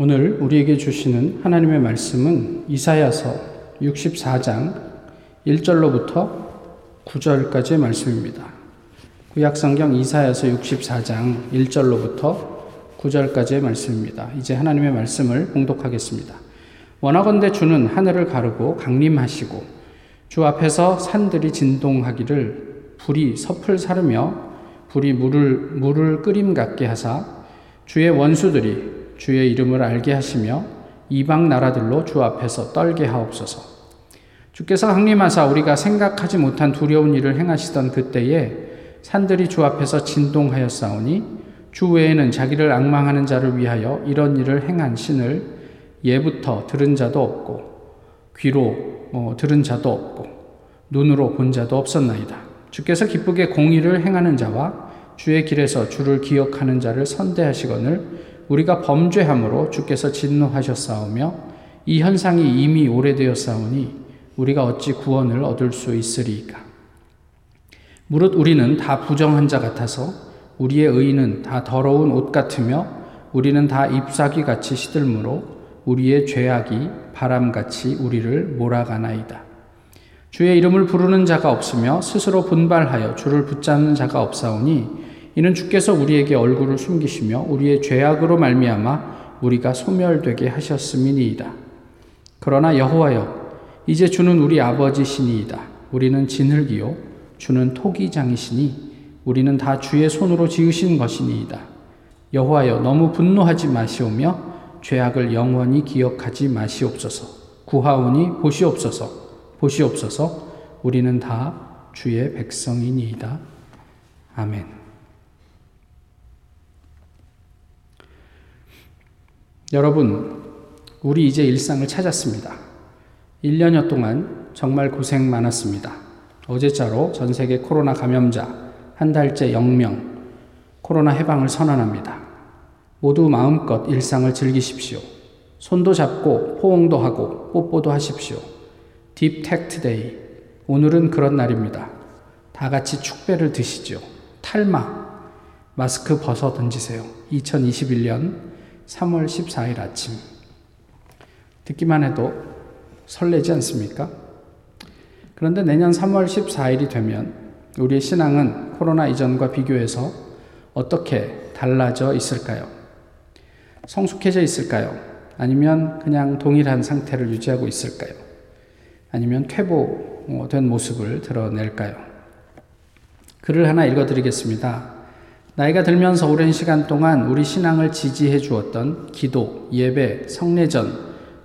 오늘 우리에게 주시는 하나님의 말씀은 이사야서 64장 1절로부터 9절까지의 말씀입니다. 구약성경 이사야서 64장 1절로부터 9절까지의 말씀입니다. 이제 하나님의 말씀을 봉독하겠습니다. 원하건대 주는 하늘을 가르고 강림하시고 주 앞에서 산들이 진동하기를 불이 섭을 사르며 불이 물을 물을 끓임 같게 하사 주의 원수들이 주의 이름을 알게 하시며 이방 나라들로 주 앞에서 떨게 하옵소서. 주께서 강림하사 우리가 생각하지 못한 두려운 일을 행하시던 그때에 산들이 주 앞에서 진동하였사오니 주 외에는 자기를 악망하는 자를 위하여 이런 일을 행한 신을 예부터 들은 자도 없고 귀로 어, 들은 자도 없고 눈으로 본 자도 없었나이다. 주께서 기쁘게 공의를 행하는 자와 주의 길에서 주를 기억하는 자를 선대하시거늘 우리가 범죄함으로 주께서 진노하셨사오며 이 현상이 이미 오래되었사오니 우리가 어찌 구원을 얻을 수 있으리이까. 무릇 우리는 다 부정한 자 같아서 우리의 의는 다 더러운 옷 같으며 우리는 다 잎사귀 같이 시들므로 우리의 죄악이 바람같이 우리를 몰아가나이다. 주의 이름을 부르는 자가 없으며 스스로 분발하여 주를 붙잡는 자가 없사오니 이는 주께서 우리에게 얼굴을 숨기시며 우리의 죄악으로 말미암아 우리가 소멸되게 하셨음이니이다. 그러나 여호와여 이제 주는 우리 아버지시니이다. 우리는 진흙이요 주는 토기장이시니 우리는 다 주의 손으로 지으신 것이니이다. 여호와여 너무 분노하지 마시오며 죄악을 영원히 기억하지 마시옵소서. 구하오니 보시옵소서. 보시옵소서. 우리는 다 주의 백성이니이다. 아멘. 여러분, 우리 이제 일상을 찾았습니다. 1년여 동안 정말 고생 많았습니다. 어제자로 전 세계 코로나 감염자 한 달째 0명, 코로나 해방을 선언합니다. 모두 마음껏 일상을 즐기십시오. 손도 잡고 포옹도 하고 뽀뽀도 하십시오. deeptact day. 오늘은 그런 날입니다. 다 같이 축배를 드시죠. 탈마. 마스크 벗어 던지세요. 2021년 3월 14일 아침. 듣기만 해도 설레지 않습니까? 그런데 내년 3월 14일이 되면 우리의 신앙은 코로나 이전과 비교해서 어떻게 달라져 있을까요? 성숙해져 있을까요? 아니면 그냥 동일한 상태를 유지하고 있을까요? 아니면 퇴보된 모습을 드러낼까요? 글을 하나 읽어드리겠습니다. 나이가 들면서 오랜 시간 동안 우리 신앙을 지지해 주었던 기도, 예배, 성례전,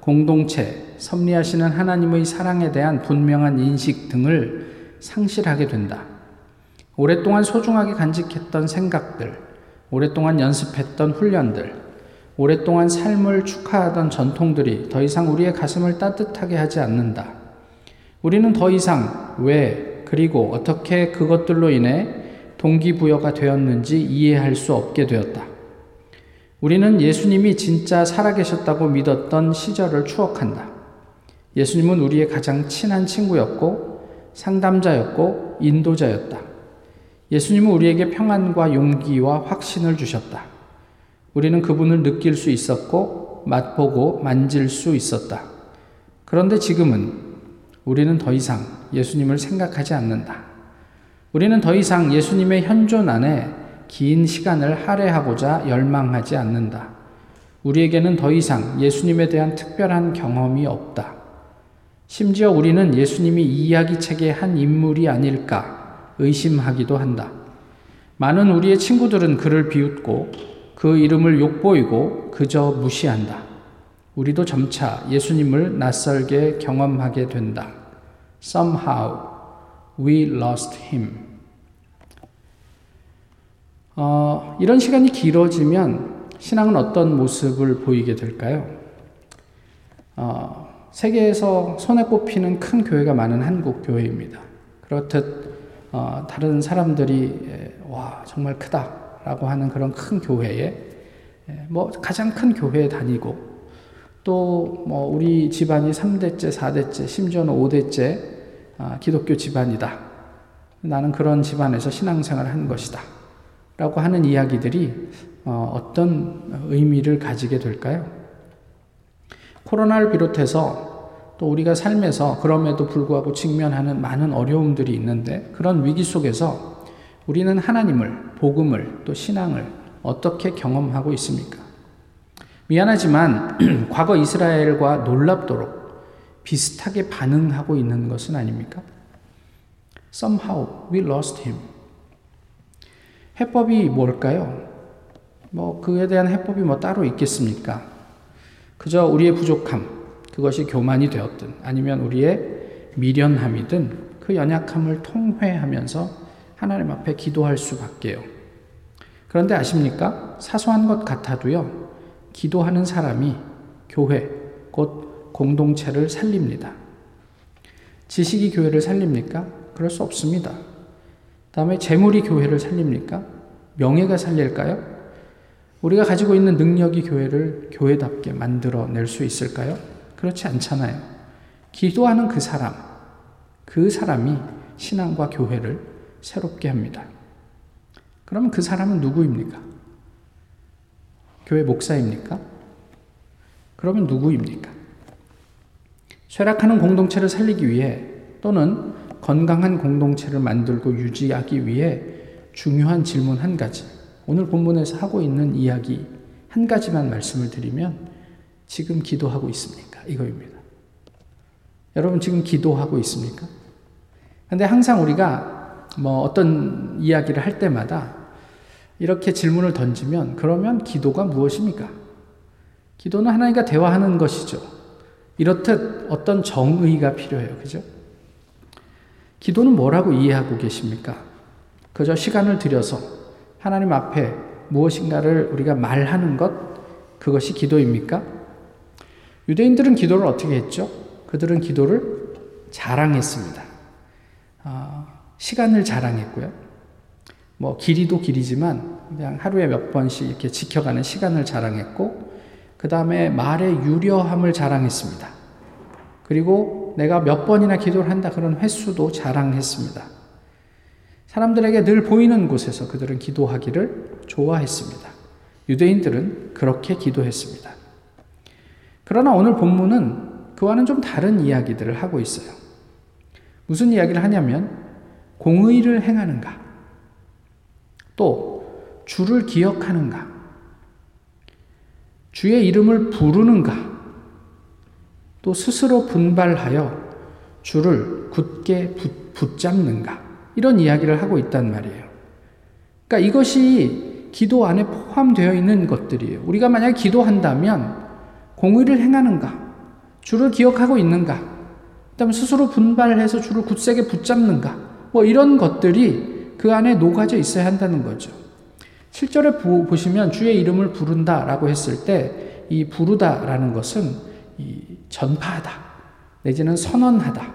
공동체, 섭리하시는 하나님의 사랑에 대한 분명한 인식 등을 상실하게 된다. 오랫동안 소중하게 간직했던 생각들, 오랫동안 연습했던 훈련들, 오랫동안 삶을 축하하던 전통들이 더 이상 우리의 가슴을 따뜻하게 하지 않는다. 우리는 더 이상 왜, 그리고 어떻게 그것들로 인해 동기부여가 되었는지 이해할 수 없게 되었다. 우리는 예수님이 진짜 살아계셨다고 믿었던 시절을 추억한다. 예수님은 우리의 가장 친한 친구였고 상담자였고 인도자였다. 예수님은 우리에게 평안과 용기와 확신을 주셨다. 우리는 그분을 느낄 수 있었고 맛보고 만질 수 있었다. 그런데 지금은 우리는 더 이상 예수님을 생각하지 않는다. 우리는 더 이상 예수님의 현존 안에 긴 시간을 할애하고자 열망하지 않는다. 우리에게는 더 이상 예수님에 대한 특별한 경험이 없다. 심지어 우리는 예수님이 이야기 책의 한 인물이 아닐까 의심하기도 한다. 많은 우리의 친구들은 그를 비웃고 그 이름을 욕보이고 그저 무시한다. 우리도 점차 예수님을 낯설게 경험하게 된다. Somehow we lost him. 어, 이런 시간이 길어지면 신앙은 어떤 모습을 보이게 될까요? 어, 세계에서 손에 꼽히는 큰 교회가 많은 한국 교회입니다. 그렇듯 어, 다른 사람들이 와 정말 크다라고 하는 그런 큰 교회에 뭐 가장 큰 교회에 다니고 또 뭐 우리 집안이 3대째, 4대째, 심지어는 5대째 아, 기독교 집안이다. 나는 그런 집안에서 신앙생활을 한 것이다. 라고 하는 이야기들이 어, 떤 의미를 가지게 될까요? 코로나를 비롯해서 또 우리가 삶에서 그럼에도 불구하고 직면하는 많은 어려움들이 있는데 그런 위기 속에서 우리는 하나님을, 복음을, 또 신앙을 어떻게 경험하고 있습니까? 미안하지만 과거 이스라엘과 놀랍도록 비슷하게 반응하고 있는 것은 아닙니까? Somehow we lost him. 해법이 뭘까요? 뭐 그에 대한 해법이 뭐 따로 있겠습니까? 그저 우리의 부족함, 그것이 교만이 되었든 아니면 우리의 미련함이든 그 연약함을 통회하면서 하나님 앞에 기도할 수밖에요. 그런데 아십니까? 사소한 것 같아도요, 기도하는 사람이 교회, 곧 공동체를 살립니다. 지식이 교회를 살립니까? 그럴 수 없습니다. 다음에 재물이 교회를 살립니까? 명예가 살릴까요? 우리가 가지고 있는 능력이 교회를 교회답게 만들어 낼 수 있을까요? 그렇지 않잖아요. 기도하는 그 사람, 그 사람이 신앙과 교회를 새롭게 합니다. 그러면 그 사람은 누구입니까? 교회 목사입니까? 그러면 누구입니까? 쇠락하는 공동체를 살리기 위해 또는 건강한 공동체를 만들고 유지하기 위해 중요한 질문 한 가지. 오늘 본문에서 하고 있는 이야기 한 가지만 말씀을 드리면 지금 기도하고 있습니까? 이거입니다. 여러분 지금 기도하고 있습니까? 근데 항상 우리가 뭐 어떤 이야기를 할 때마다 이렇게 질문을 던지면 그러면 기도가 무엇입니까? 기도는 하나님과 대화하는 것이죠. 이렇듯 어떤 정의가 필요해요. 그죠? 기도는 뭐라고 이해하고 계십니까? 그저 시간을 들여서 하나님 앞에 무엇인가를 우리가 말하는 것, 그것이 기도입니까? 유대인들은 기도를 어떻게 했죠? 그들은 기도를 자랑했습니다. 어, 시간을 자랑했고요. 뭐, 길이도 길이지만 그냥 하루에 몇 번씩 이렇게 지켜가는 시간을 자랑했고, 그 다음에 말의 유려함을 자랑했습니다. 그리고 내가 몇 번이나 기도를 한다 그런 횟수도 자랑했습니다. 사람들에게 늘 보이는 곳에서 그들은 기도하기를 좋아했습니다. 유대인들은 그렇게 기도했습니다. 그러나 오늘 본문은 그와는 좀 다른 이야기들을 하고 있어요. 무슨 이야기를 하냐면 공의를 행하는가, 또 주를 기억하는가, 주의 이름을 부르는가, 또 스스로 분발하여 주를 굳게 붙잡는가, 이런 이야기를 하고 있단 말이에요. 그러니까 이것이 기도 안에 포함되어 있는 것들이에요. 우리가 만약 기도한다면 공의를 행하는가? 주를 기억하고 있는가? 그다음 스스로 분발해서 주를 굳세게 붙잡는가? 뭐 이런 것들이 그 안에 녹아져 있어야 한다는 거죠. 7절에 보시면 주의 이름을 부른다 라고 했을 때 이 부르다 라는 것은 이 전파하다 내지는 선언하다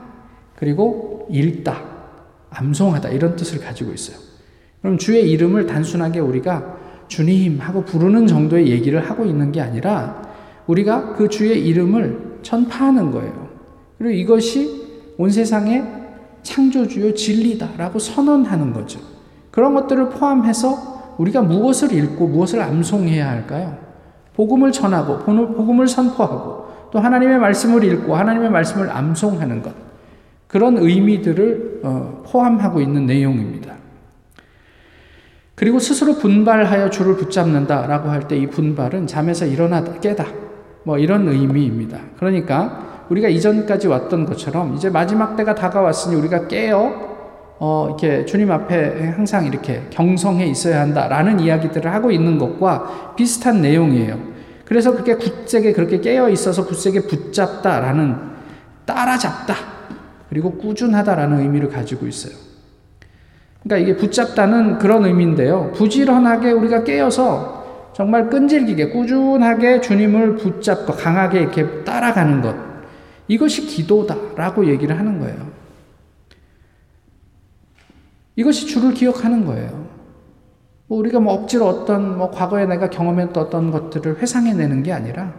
그리고 읽다 암송하다 이런 뜻을 가지고 있어요. 그럼 주의 이름을 단순하게 우리가 주님 하고 부르는 정도의 얘기를 하고 있는 게 아니라 우리가 그 주의 이름을 전파하는 거예요. 그리고 이것이 온 세상의 창조주요 진리다라고 선언하는 거죠. 그런 것들을 포함해서 우리가 무엇을 읽고 무엇을 암송해야 할까요? 복음을 전하고 복음을 선포하고 또 하나님의 말씀을 읽고 하나님의 말씀을 암송하는 것. 그런 의미들을 어, 포함하고 있는 내용입니다. 그리고 스스로 분발하여 주를 붙잡는다라고 할 때 이 분발은 잠에서 일어나다 깨다 뭐 이런 의미입니다. 그러니까 우리가 이전까지 왔던 것처럼 이제 마지막 때가 다가왔으니 우리가 깨어 어, 이렇게 주님 앞에 항상 이렇게 경성해 있어야 한다라는 이야기들을 하고 있는 것과 비슷한 내용이에요. 그래서 그렇게 굳세게 그렇게 깨어 있어서 굳세게 붙잡다라는 따라잡다 그리고 꾸준하다라는 의미를 가지고 있어요. 그러니까 이게 붙잡다는 그런 의미인데요. 부지런하게 우리가 깨어서 정말 끈질기게 꾸준하게 주님을 붙잡고 강하게 이렇게 따라가는 것. 이것이 기도다라고 얘기를 하는 거예요. 이것이 주를 기억하는 거예요. 뭐 우리가 뭐 억지로 어떤 뭐 과거에 내가 경험했던 어떤 것들을 회상해내는 게 아니라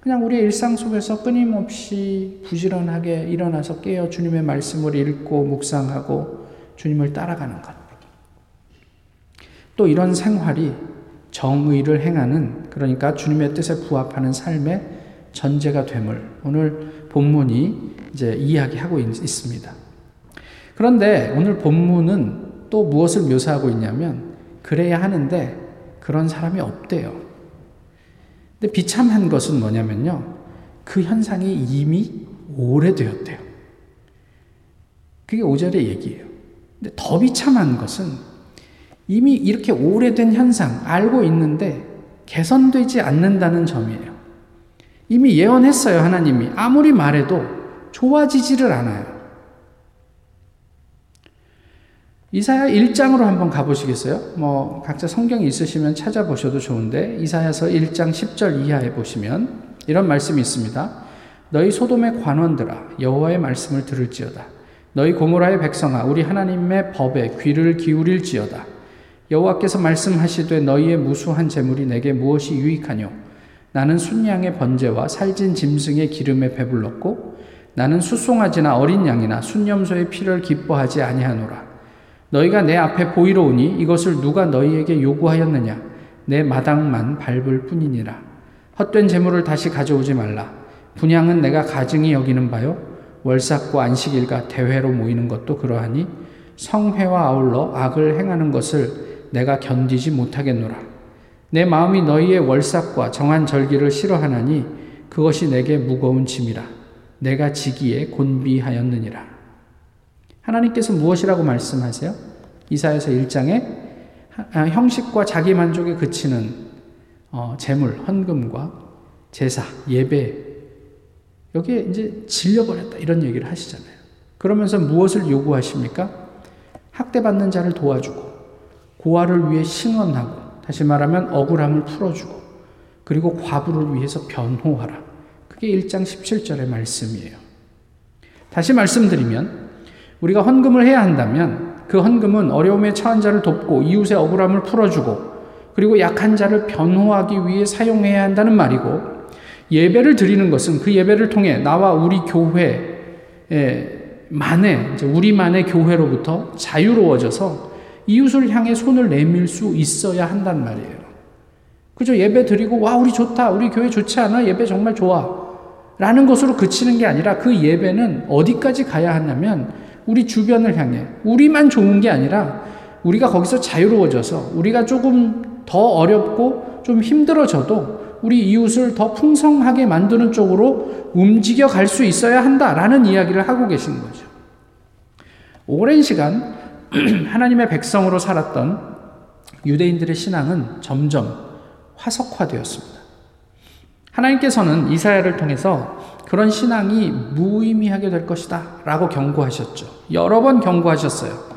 그냥 우리의 일상 속에서 끊임없이 부지런하게 일어나서 깨어 주님의 말씀을 읽고 묵상하고 주님을 따라가는 것. 또 이런 생활이 정의를 행하는 그러니까 주님의 뜻에 부합하는 삶의 전제가 됨을 오늘 본문이 이제 이야기하고 있습니다. 그런데 오늘 본문은 또 무엇을 묘사하고 있냐면 그래야 하는데 그런 사람이 없대요. 근데 비참한 것은 뭐냐면요. 그 현상이 이미 오래되었대요. 그게 5절의 얘기예요. 근데 더 비참한 것은 이미 이렇게 오래된 현상 알고 있는데 개선되지 않는다는 점이에요. 이미 예언했어요, 하나님이. 아무리 말해도 좋아지지를 않아요. 이사야 1장으로 한번 가보시겠어요? 뭐, 각자 성경이 있으시면 찾아보셔도 좋은데, 이사야서 1장 10절 이하에 보시면, 이런 말씀이 있습니다. 너희 소돔의 관원들아, 여호와의 말씀을 들을지어다. 너희 고모라의 백성아, 우리 하나님의 법에 귀를 기울일지어다. 여호와께서 말씀하시되 너희의 무수한 재물이 내게 무엇이 유익하뇨? 나는 순양의 번제와 살진 짐승의 기름에 배불렀고, 나는 수송아지나 어린 양이나 순념소의 피를 기뻐하지 아니하노라. 너희가 내 앞에 보이러 오니 이것을 누가 너희에게 요구하였느냐? 내 마당만 밟을 뿐이니라. 헛된 재물을 다시 가져오지 말라. 분양은 내가 가증히 여기는 바요. 월삭과 안식일과 대회로 모이는 것도 그러하니 성회와 아울러 악을 행하는 것을 내가 견디지 못하겠노라. 내 마음이 너희의 월삭과 정한 절기를 싫어하나니 그것이 내게 무거운 짐이라. 내가 지기에 곤비하였느니라. 하나님께서 무엇이라고 말씀하세요? 이사에서 1장에 아, 형식과 자기 만족에 그치는 어, 재물, 헌금과 제사, 예배 여기에 이제 질려버렸다 이런 얘기를 하시잖아요. 그러면서 무엇을 요구하십니까? 학대받는 자를 도와주고 고아를 위해 신원하고 다시 말하면 억울함을 풀어주고 그리고 과부를 위해서 변호하라. 그게 1장 17절의 말씀이에요. 다시 말씀드리면 우리가 헌금을 해야 한다면 그 헌금은 어려움에 처한 자를 돕고 이웃의 억울함을 풀어주고 그리고 약한 자를 변호하기 위해 사용해야 한다는 말이고 예배를 드리는 것은 그 예배를 통해 나와 우리 교회 만의 우리만의 교회로부터 자유로워져서 이웃을 향해 손을 내밀 수 있어야 한단 말이에요. 그죠? 예배 드리고 와 우리 좋다. 우리 교회 좋지 않아? 예배 정말 좋아. 라는 것으로 그치는 게 아니라 그 예배는 어디까지 가야 하냐면 우리 주변을 향해 우리만 좋은 게 아니라 우리가 거기서 자유로워져서 우리가 조금 더 어렵고 좀 힘들어져도 우리 이웃을 더 풍성하게 만드는 쪽으로 움직여 갈 수 있어야 한다라는 이야기를 하고 계신 거죠. 오랜 시간 하나님의 백성으로 살았던 유대인들의 신앙은 점점 화석화되었습니다. 하나님께서는 이사야를 통해서 그런 신앙이 무의미하게 될 것이다 라고 경고하셨죠. 여러 번 경고하셨어요.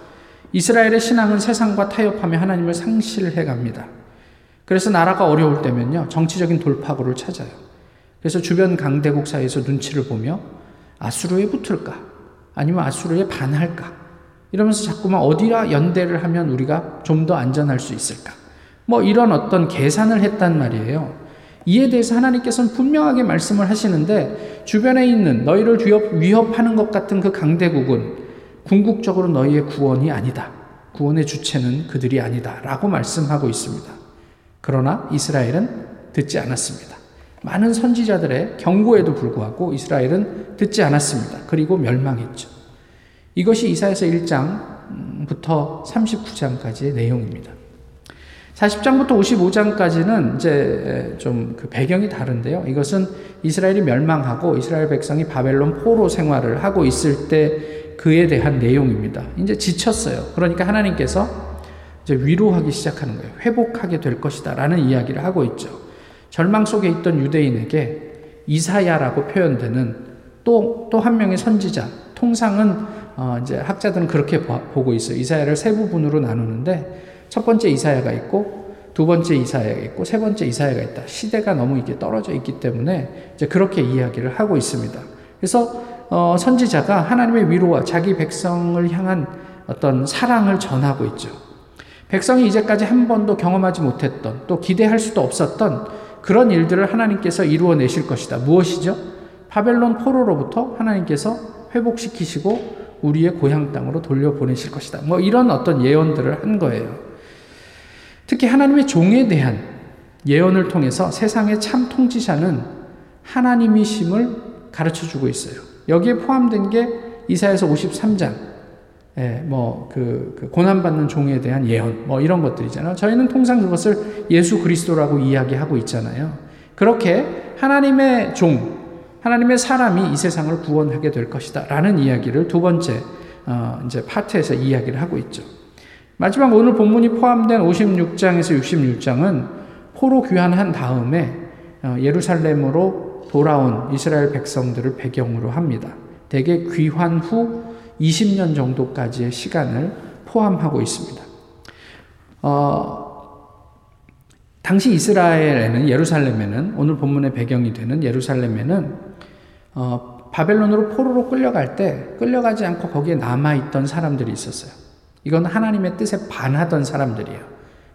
이스라엘의 신앙은 세상과 타협하며 하나님을 상실해 갑니다. 그래서 나라가 어려울 때면요, 정치적인 돌파구를 찾아요. 그래서 주변 강대국 사이에서 눈치를 보며 아수르에 붙을까? 아니면 아수르에 반할까? 이러면서 자꾸만 어디라 연대를 하면 우리가 좀 더 안전할 수 있을까? 뭐 이런 어떤 계산을 했단 말이에요. 이에 대해서 하나님께서는 분명하게 말씀을 하시는데 주변에 있는 너희를 위협, 위협하는 것 같은 그 강대국은 궁극적으로 너희의 구원이 아니다. 구원의 주체는 그들이 아니다. 라고 말씀하고 있습니다. 그러나 이스라엘은 듣지 않았습니다. 많은 선지자들의 경고에도 불구하고 이스라엘은 듣지 않았습니다. 그리고 멸망했죠. 이것이 이사에서 1장부터 39장까지의 내용입니다. 40장부터 55장까지는 이제 좀 그 배경이 다른데요. 이것은 이스라엘이 멸망하고 이스라엘 백성이 바벨론 포로 생활을 하고 있을 때 그에 대한 내용입니다. 이제 지쳤어요. 그러니까 하나님께서 이제 위로하기 시작하는 거예요. 회복하게 될 것이다. 라는 이야기를 하고 있죠. 절망 속에 있던 유대인에게 이사야라고 표현되는 또, 또 한 명의 선지자. 통상은, 어, 이제 학자들은 그렇게 보고 있어요. 이사야를 세 부분으로 나누는데, 첫 번째 이사야가 있고 두 번째 이사야가 있고 세 번째 이사야가 있다. 시대가 너무 이게 떨어져 있기 때문에 이제 그렇게 이야기를 하고 있습니다. 그래서 어, 선지자가 하나님의 위로와 자기 백성을 향한 어떤 사랑을 전하고 있죠. 백성이 이제까지 한 번도 경험하지 못했던 또 기대할 수도 없었던 그런 일들을 하나님께서 이루어 내실 것이다. 무엇이죠? 바벨론 포로로부터 하나님께서 회복시키시고 우리의 고향 땅으로 돌려보내실 것이다. 뭐 이런 어떤 예언들을 한 거예요. 특히 하나님의 종에 대한 예언을 통해서 세상의 참 통치자는 하나님이심을 가르쳐 주고 있어요. 여기에 포함된 게 이사에서 53장, 예, 뭐, 그, 그, 고난받는 종에 대한 예언, 뭐 이런 것들이잖아요. 저희는 통상 그것을 예수 그리스도라고 이야기하고 있잖아요. 그렇게 하나님의 종, 하나님의 사람이 이 세상을 구원하게 될 것이다. 라는 이야기를 두 번째, 어, 이제 파트에서 이야기를 하고 있죠. 마지막 오늘 본문이 포함된 56장에서 66장은 포로 귀환한 다음에 어, 예루살렘으로 돌아온 이스라엘 백성들을 배경으로 합니다. 대개 귀환 후 20년 정도까지의 시간을 포함하고 있습니다. 어, 당시 이스라엘에는 예루살렘에는 오늘 본문의 배경이 되는 예루살렘에는 어, 바벨론으로 포로로 끌려갈 때 끌려가지 않고 거기에 남아 있던 사람들이 있었어요. 이건 하나님의 뜻에 반하던 사람들이에요.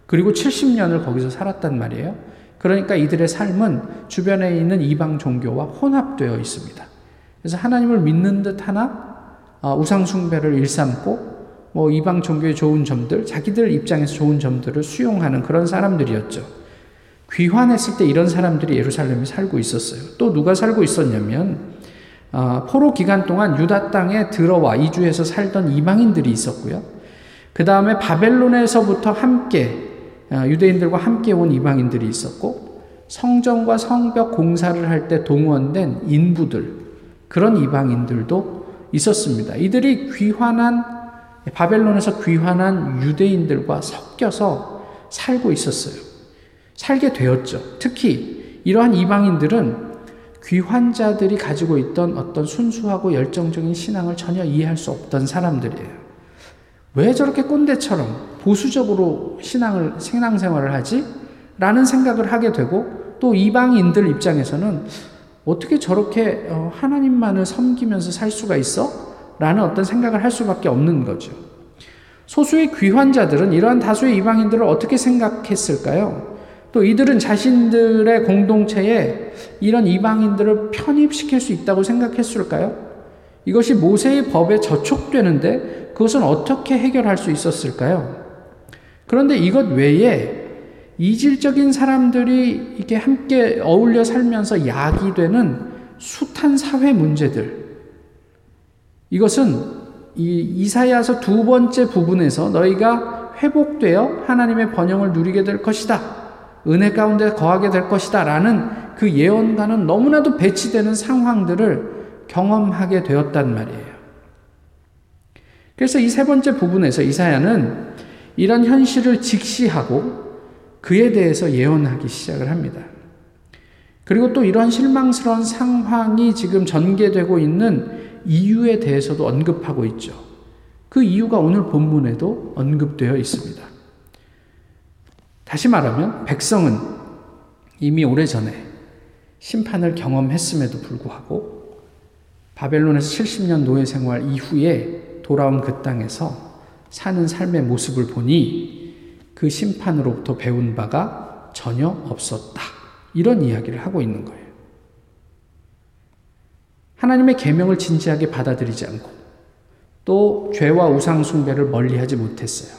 그리고 70년을 거기서 살았단 말이에요. 그러니까 이들의 삶은 주변에 있는 이방 종교와 혼합되어 있습니다. 그래서 하나님을 믿는 듯 하나 어, 우상숭배를 일삼고 뭐 이방 종교의 좋은 점들, 자기들 입장에서 좋은 점들을 수용하는 그런 사람들이었죠. 귀환했을 때 이런 사람들이 예루살렘에 살고 있었어요. 또 누가 살고 있었냐면 어, 포로 기간 동안 유다 땅에 들어와 이주해서 살던 이방인들이 있었고요. 그 다음에 바벨론에서부터 함께 어, 유대인들과 함께 온 이방인들이 있었고 성전과 성벽 공사를 할 때 동원된 인부들 그런 이방인들도 있었습니다. 이들이 귀환한 바벨론에서 귀환한 유대인들과 섞여서 살고 있었어요. 살게 되었죠. 특히 이러한 이방인들은 귀환자들이 가지고 있던 어떤 순수하고 열정적인 신앙을 전혀 이해할 수 없던 사람들이에요. 왜 저렇게 꼰대처럼 보수적으로 신앙을, 신앙생활을 하지? 라는 생각을 하게 되고 또 이방인들 입장에서는 어떻게 저렇게 어, 하나님만을 섬기면서 살 수가 있어? 라는 어떤 생각을 할 수밖에 없는 거죠. 소수의 귀환자들은 이러한 다수의 이방인들을 어떻게 생각했을까요? 또 이들은 자신들의 공동체에 이런 이방인들을 편입시킬 수 있다고 생각했을까요? 이것이 모세의 법에 저촉되는데 그것은 어떻게 해결할 수 있었을까요? 그런데 이것 외에 이질적인 사람들이 이렇게 함께 어울려 살면서 약이 되는 숱한 사회 문제들. 이것은 이 이사야서 두 번째 부분에서 너희가 회복되어 하나님의 번영을 누리게 될 것이다. 은혜 가운데 거하게 될 것이다. 라는 그 예언과는 너무나도 배치되는 상황들을 경험하게 되었단 말이에요. 그래서 이 세 번째 부분에서 이사야는 이런 현실을 직시하고 그에 대해서 예언하기 시작을 합니다. 그리고 또 이러한 실망스러운 상황이 지금 전개되고 있는 이유에 대해서도 언급하고 있죠. 그 이유가 오늘 본문에도 언급되어 있습니다. 다시 말하면 백성은 이미 오래전에 심판을 경험했음에도 불구하고 바벨론에서 70년 노예 생활 이후에 돌아온 그 땅에서 사는 삶의 모습을 보니 그 심판으로부터 배운 바가 전혀 없었다. 이런 이야기를 하고 있는 거예요. 하나님의 계명을 진지하게 받아들이지 않고 또 죄와 우상 숭배를 멀리하지 못했어요.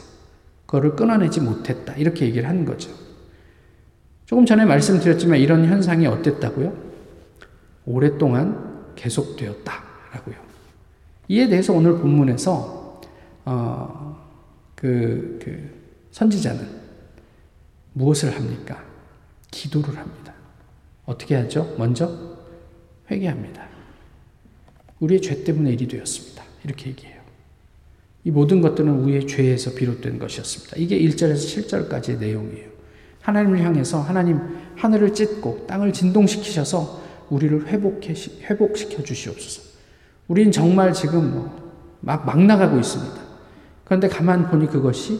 그거를 끊어내지 못했다. 이렇게 얘기를 하는 거죠. 조금 전에 말씀드렸지만 이런 현상이 어땠다고요? 오랫동안 계속되었다라고요. 이에 대해서 오늘 본문에서 어, 그, 그 선지자는 무엇을 합니까? 기도를 합니다. 어떻게 하죠? 먼저 회개합니다. 우리의 죄 때문에 일이 되었습니다. 이렇게 얘기해요. 이 모든 것들은 우리의 죄에서 비롯된 것이었습니다. 이게 1절에서 7절까지의 내용이에요. 하나님을 향해서 하나님 하늘을 찢고 땅을 진동시키셔서 우리를 회복해, 회복시켜 주시옵소서. 우린 정말 지금 뭐 막, 막 나가고 있습니다. 그런데 가만 보니 그것이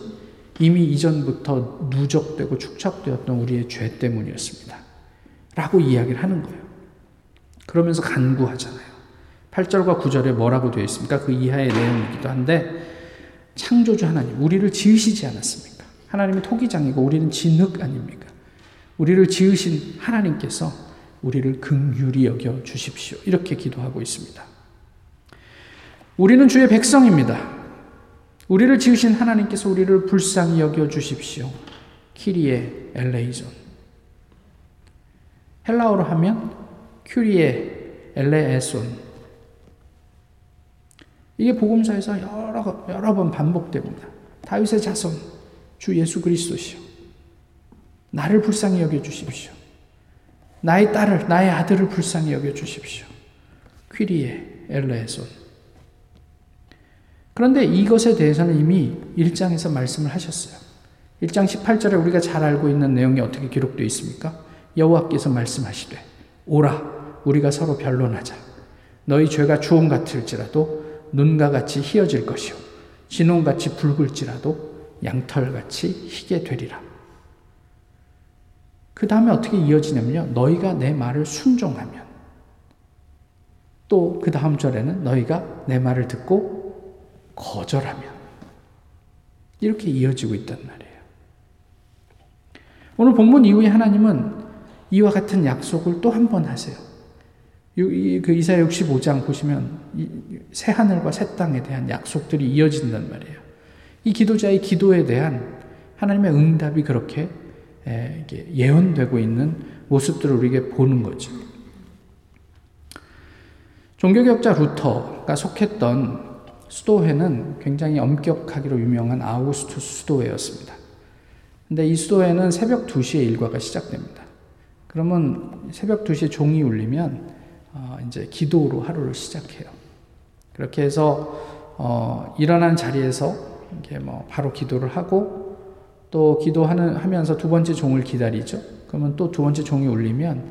이미 이전부터 누적되고 축적되었던 우리의 죄 때문이었습니다. 라고 이야기를 하는 거예요. 그러면서 간구하잖아요. 8절과 9절에 뭐라고 되어 있습니까? 그 이하의 내용이기도 한데, 창조주 하나님, 우리를 지으시지 않았습니까? 하나님은 토기장이고 우리는 진흙 아닙니까? 우리를 지으신 하나님께서 우리를 긍휼히 여겨 주십시오. 이렇게 기도하고 있습니다. 우리는 주의 백성입니다. 우리를 지으신 하나님께서 우리를 불쌍히 여겨 주십시오. 키리에 엘레이존. 헬라어로 하면 큐리에 엘레에손. 이게 복음서에서 여러, 여러 번 반복됩니다. 다윗의 자손, 주 예수 그리스도시요. 나를 불쌍히 여겨 주십시오. 나의 딸을, 나의 아들을 불쌍히 여겨 주십시오. 퀴리에 엘레손. 그런데 이것에 대해서는 이미 1장에서 말씀을 하셨어요. 1장 18절에 우리가 잘 알고 있는 내용이 어떻게 기록되어 있습니까? 여호와께서 말씀하시되 오라 우리가 서로 변론하자. 너희 죄가 주홍 같을지라도 눈과 같이 희어질 것이요 진홍같이 붉을지라도 양털같이 희게 되리라. 그 다음에 어떻게 이어지냐면요. 너희가 내 말을 순종하면 또 그 다음 절에는 너희가 내 말을 듣고 거절하면 이렇게 이어지고 있단 말이에요. 오늘 본문 이후에 하나님은 이와 같은 약속을 또 한 번 하세요. 그 이사야 65장 보시면 새 하늘과 새 땅에 대한 약속들이 이어진단 말이에요. 이 기도자의 기도에 대한 하나님의 응답이 그렇게 예언되고 있는 모습들을 우리에게 보는 거죠. 종교개혁자 루터가 속했던 수도회는 굉장히 엄격하기로 유명한 아우구스투스 수도회였습니다. 근데 이 수도회는 새벽 2시에 일과가 시작됩니다. 그러면 새벽 2시에 종이 울리면 어, 이제 기도로 하루를 시작해요. 그렇게 해서 어, 일어난 자리에서 이렇게 뭐 바로 기도를 하고 또 기도하는 하면서 두 번째 종을 기다리죠. 그러면 또 두 번째 종이 울리면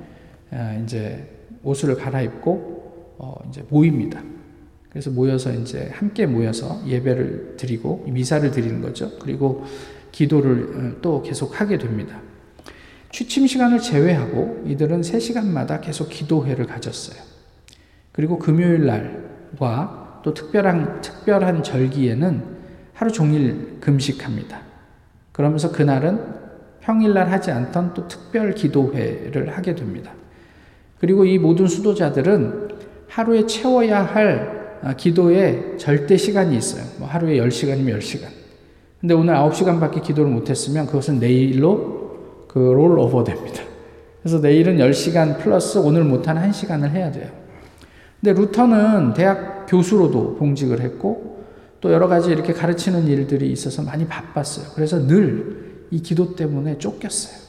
어, 이제 옷을 갈아입고 어, 이제 모입니다. 그래서 모여서 이제 함께 모여서 예배를 드리고 미사를 드리는 거죠. 그리고 기도를 어, 또 계속 하게 됩니다. 취침 시간을 제외하고 이들은 3시간마다 계속 기도회를 가졌어요. 그리고 금요일 날과 또 특별한, 특별한 절기에는 하루 종일 금식합니다. 그러면서 그날은 평일날 하지 않던 또 특별 기도회를 하게 됩니다. 그리고 이 모든 수도자들은 하루에 채워야 할 아, 기도에 절대 시간이 있어요. 뭐 하루에 10시간이면 10시간. 근데 오늘 9시간밖에 기도를 못했으면 그것은 내일로 그 롤 오버 됩니다. 그래서 내일은 10시간 플러스 오늘 못한 1시간을 해야 돼요. 근데 루터는 대학 교수로도 봉직을 했고 또 여러 가지 이렇게 가르치는 일들이 있어서 많이 바빴어요. 그래서 늘 이 기도 때문에 쫓겼어요.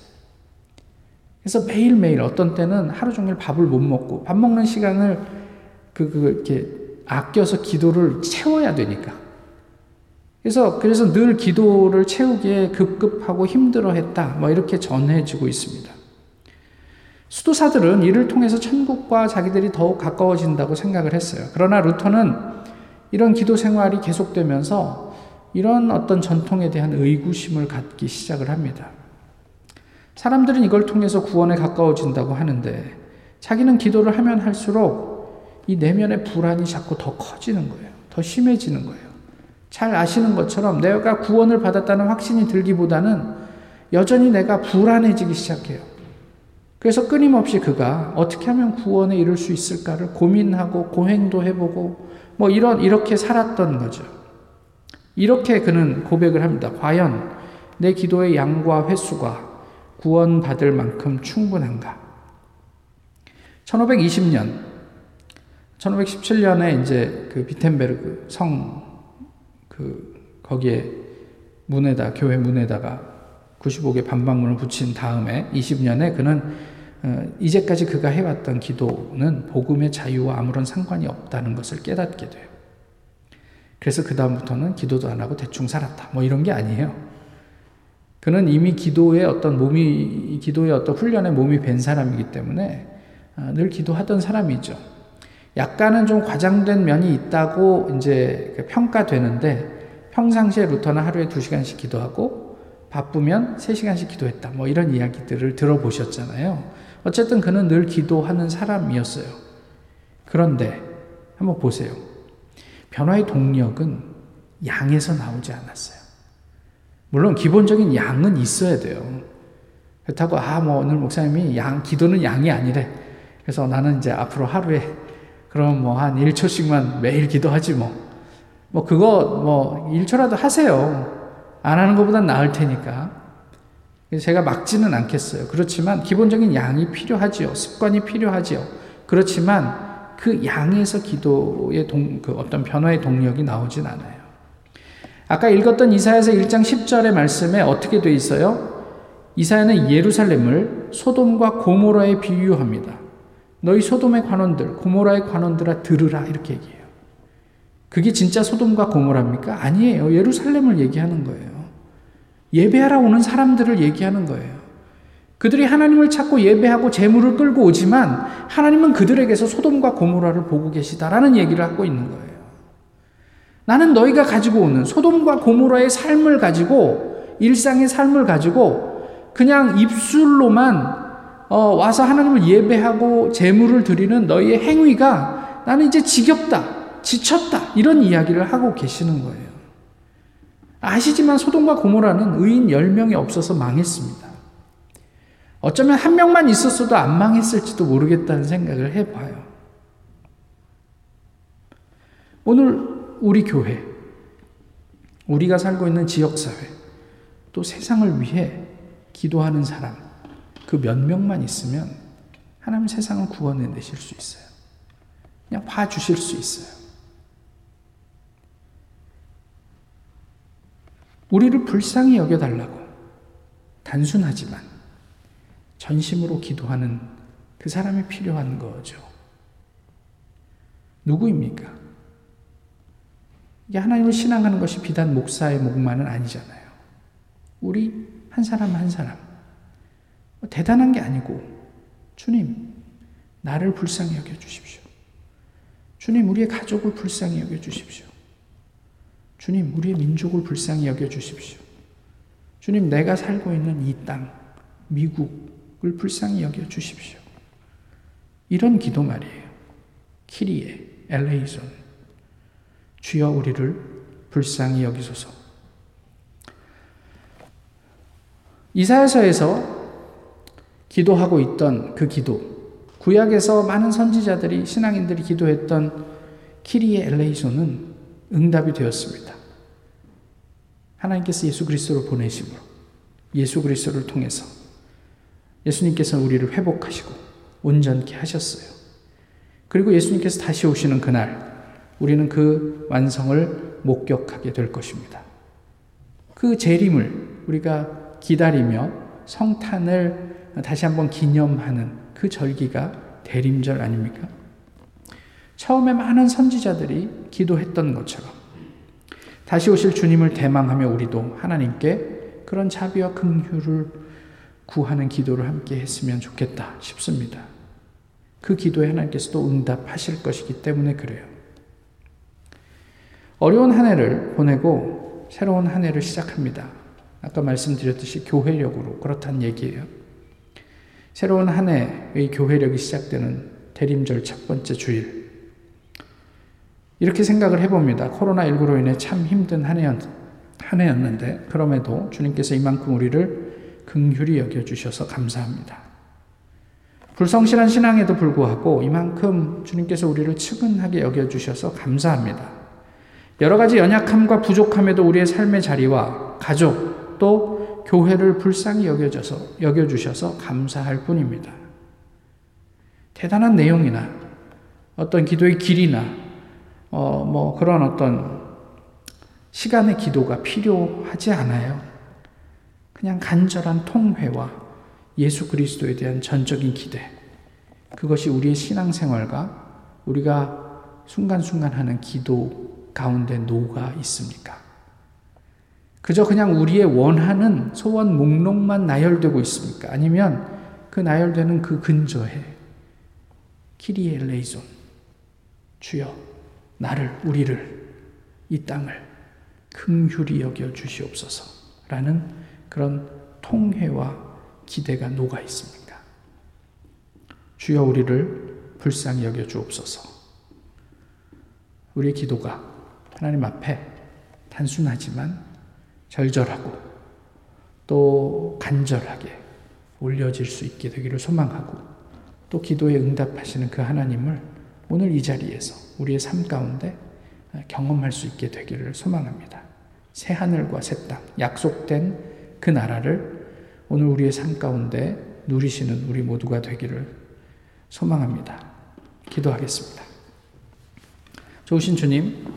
그래서 매일매일 어떤 때는 하루 종일 밥을 못 먹고 밥 먹는 시간을 그, 그, 이렇게 아껴서 기도를 채워야 되니까. 그래서, 그래서 늘 기도를 채우기에 급급하고 힘들어 했다. 뭐 이렇게 전해지고 있습니다. 수도사들은 이를 통해서 천국과 자기들이 더욱 가까워진다고 생각을 했어요. 그러나 루터는 이런 기도 생활이 계속되면서 이런 어떤 전통에 대한 의구심을 갖기 시작을 합니다. 사람들은 이걸 통해서 구원에 가까워진다고 하는데 자기는 기도를 하면 할수록 이 내면의 불안이 자꾸 더 커지는 거예요. 더 심해지는 거예요. 잘 아시는 것처럼 내가 구원을 받았다는 확신이 들기보다는 여전히 내가 불안해지기 시작해요. 그래서 끊임없이 그가 어떻게 하면 구원에 이룰 수 있을까를 고민하고 고행도 해보고 뭐 이런 이렇게 살았던 거죠. 이렇게 그는 고백을 합니다. 과연 내 기도의 양과 횟수가 구원받을 만큼 충분한가? 1520년, 1517년에 이제 그 비텐베르그 성그 거기에 문에다 교회 문에다가 95개 반박문을 붙인 다음에 20년에 그는 어, 이제까지 그가 해왔던 기도는 복음의 자유와 아무런 상관이 없다는 것을 깨닫게 돼요. 그래서 그 다음부터는 기도도 안 하고 대충 살았다. 뭐 이런 게 아니에요. 그는 이미 기도의 어떤 몸이 기도의 어떤 훈련에 몸이 밴 사람이기 때문에 어, 늘 기도하던 사람이죠. 약간은 좀 과장된 면이 있다고 이제 그 평가되는데 평상시에 루터는 하루에 두 시간씩 기도하고 바쁘면 세 시간씩 기도했다. 뭐 이런 이야기들을 들어보셨잖아요. 어쨌든 그는 늘 기도하는 사람이었어요. 그런데 한번 보세요. 변화의 동력은 양에서 나오지 않았어요. 물론 기본적인 양은 있어야 돼요. 그렇다고 아 뭐 오늘 목사님이 양 기도는 양이 아니래. 그래서 나는 이제 앞으로 하루에 그럼 뭐 한 1초씩만 매일 기도하지 뭐. 뭐 그거 뭐 1초라도 하세요. 안 하는 것보단 나을 테니까. 제가 막지는 않겠어요. 그렇지만 기본적인 양이 필요하지요. 습관이 필요하지요. 그렇지만 그 양에서 기도의 동, 그 어떤 변화의 동력이 나오진 않아요. 아까 읽었던 이사야서 1장 10절의 말씀에 어떻게 돼 있어요? 이사야는 예루살렘을 소돔과 고모라에 비유합니다. 너희 소돔의 관원들, 고모라의 관원들아 들으라 이렇게 얘기해요. 그게 진짜 소돔과 고모라입니까? 아니에요. 예루살렘을 얘기하는 거예요. 예배하러 오는 사람들을 얘기하는 거예요. 그들이 하나님을 찾고 예배하고 재물을 끌고 오지만 하나님은 그들에게서 소돔과 고모라를 보고 계시다라는 얘기를 하고 있는 거예요. 나는 너희가 가지고 오는 소돔과 고모라의 삶을 가지고 일상의 삶을 가지고 그냥 입술로만 어, 와서 하나님을 예배하고 재물을 드리는 너희의 행위가 나는 이제 지겹다, 지쳤다 이런 이야기를 하고 계시는 거예요. 아시지만 소돔과 고모라는 의인 10명이 없어서 망했습니다. 어쩌면 한 명만 있었어도 안 망했을지도 모르겠다는 생각을 해봐요. 오늘 우리 교회, 우리가 살고 있는 지역사회, 또 세상을 위해 기도하는 사람, 그 몇 명만 있으면 하나님 세상을 구원해 내실 수 있어요. 그냥 봐주실 수 있어요. 우리를 불쌍히 여겨달라고 단순하지만 전심으로 기도하는 그 사람이 필요한 거죠. 누구입니까? 이게 하나님을 신앙하는 것이 비단 목사의 목만은 아니잖아요. 우리 한 사람 한 사람. 뭐 대단한 게 아니고, 주님, 나를 불쌍히 여겨 주십시오. 주님, 우리의 가족을 불쌍히 여겨 주십시오. 주님, 우리의 민족을 불쌍히 여겨 주십시오. 주님, 내가 살고 있는 이 땅, 미국을 불쌍히 여겨 주십시오. 이런 기도 말이에요. 키리에, 엘레이존. 주여 우리를 불쌍히 여기소서. 이사야서에서 기도하고 있던 그 기도, 구약에서 많은 선지자들이 신앙인들이 기도했던 키리의 엘레이소는 응답이 되었습니다. 하나님께서 예수 그리스도를 보내심으로 예수 그리스도를 통해서 예수님께서 우리를 회복하시고 온전케 하셨어요. 그리고 예수님께서 다시 오시는 그날 우리는 그 완성을 목격하게 될 것입니다. 그 재림을 우리가 기다리며 성탄을 다시 한번 기념하는 그 절기가 대림절 아닙니까? 처음에 많은 선지자들이 기도했던 것처럼 다시 오실 주님을 대망하며 우리도 하나님께 그런 자비와 긍휼을 구하는 기도를 함께 했으면 좋겠다 싶습니다. 그 기도에 하나님께서도 응답하실 것이기 때문에 그래요. 어려운 한 해를 보내고 새로운 한 해를 시작합니다. 아까 말씀드렸듯이 교회력으로 그렇다는 얘기예요. 새로운 한 해의 교회력이 시작되는 대림절 첫 번째 주일. 이렇게 생각을 해봅니다. 코로나19로 인해 참 힘든 한 해였, 한 해였는데, 그럼에도 주님께서 이만큼 우리를 긍휼히 여겨주셔서 감사합니다. 불성실한 신앙에도 불구하고 이만큼 주님께서 우리를 측은하게 여겨주셔서 감사합니다. 여러 가지 연약함과 부족함에도 우리의 삶의 자리와 가족 또 교회를 불쌍히 여겨져서 여겨주셔서 감사할 뿐입니다. 대단한 내용이나 어떤 기도의 길이나 어, 뭐 그런 어떤 시간의 기도가 필요하지 않아요. 그냥 간절한 통회와 예수 그리스도에 대한 전적인 기대. 그것이 우리의 신앙생활과 우리가 순간순간 하는 기도 가운데 노가 있습니까? 그저 그냥 우리의 원하는 소원 목록만 나열되고 있습니까? 아니면 그 나열되는 그 근저에 Kyrie Eleison 주여 나를 우리를 이 땅을 긍휼히 여겨 주시옵소서라는 그런 통회와 기대가 녹아 있습니까? 주여 우리를 불쌍히 여겨 주옵소서. 우리의 기도가 하나님 앞에 단순하지만 절절하고 또 간절하게 올려질 수 있게 되기를 소망하고 또 기도에 응답하시는 그 하나님을 오늘 이 자리에서 우리의 삶 가운데 경험할 수 있게 되기를 소망합니다. 새 하늘과 새 땅, 약속된 그 나라를 오늘 우리의 삶 가운데 누리시는 우리 모두가 되기를 소망합니다. 기도하겠습니다. 좋으신 주님,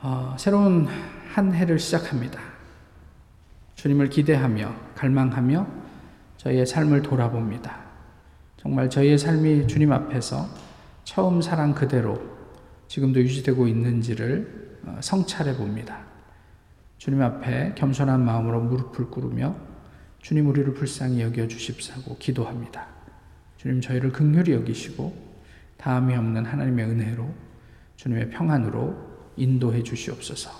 어, 새로운 한 해를 시작합니다. 주님을 기대하며 갈망하며 저희의 삶을 돌아봅니다. 정말 저희의 삶이 주님 앞에서 처음 사랑 그대로 지금도 유지되고 있는지를 어, 성찰해 봅니다. 주님 앞에 겸손한 마음으로 무릎을 꿇으며 주님 우리를 불쌍히 여겨 주십사고 기도합니다. 주님 저희를 극률히 여기시고 다음이 없는 하나님의 은혜로 주님의 평안으로 인도해 주시옵소서.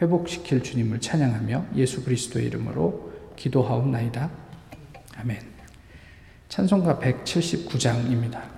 회복시킬 주님을 찬양하며 예수 그리스도의 이름으로 기도하옵나이다. 아멘. 찬송가 179장입니다.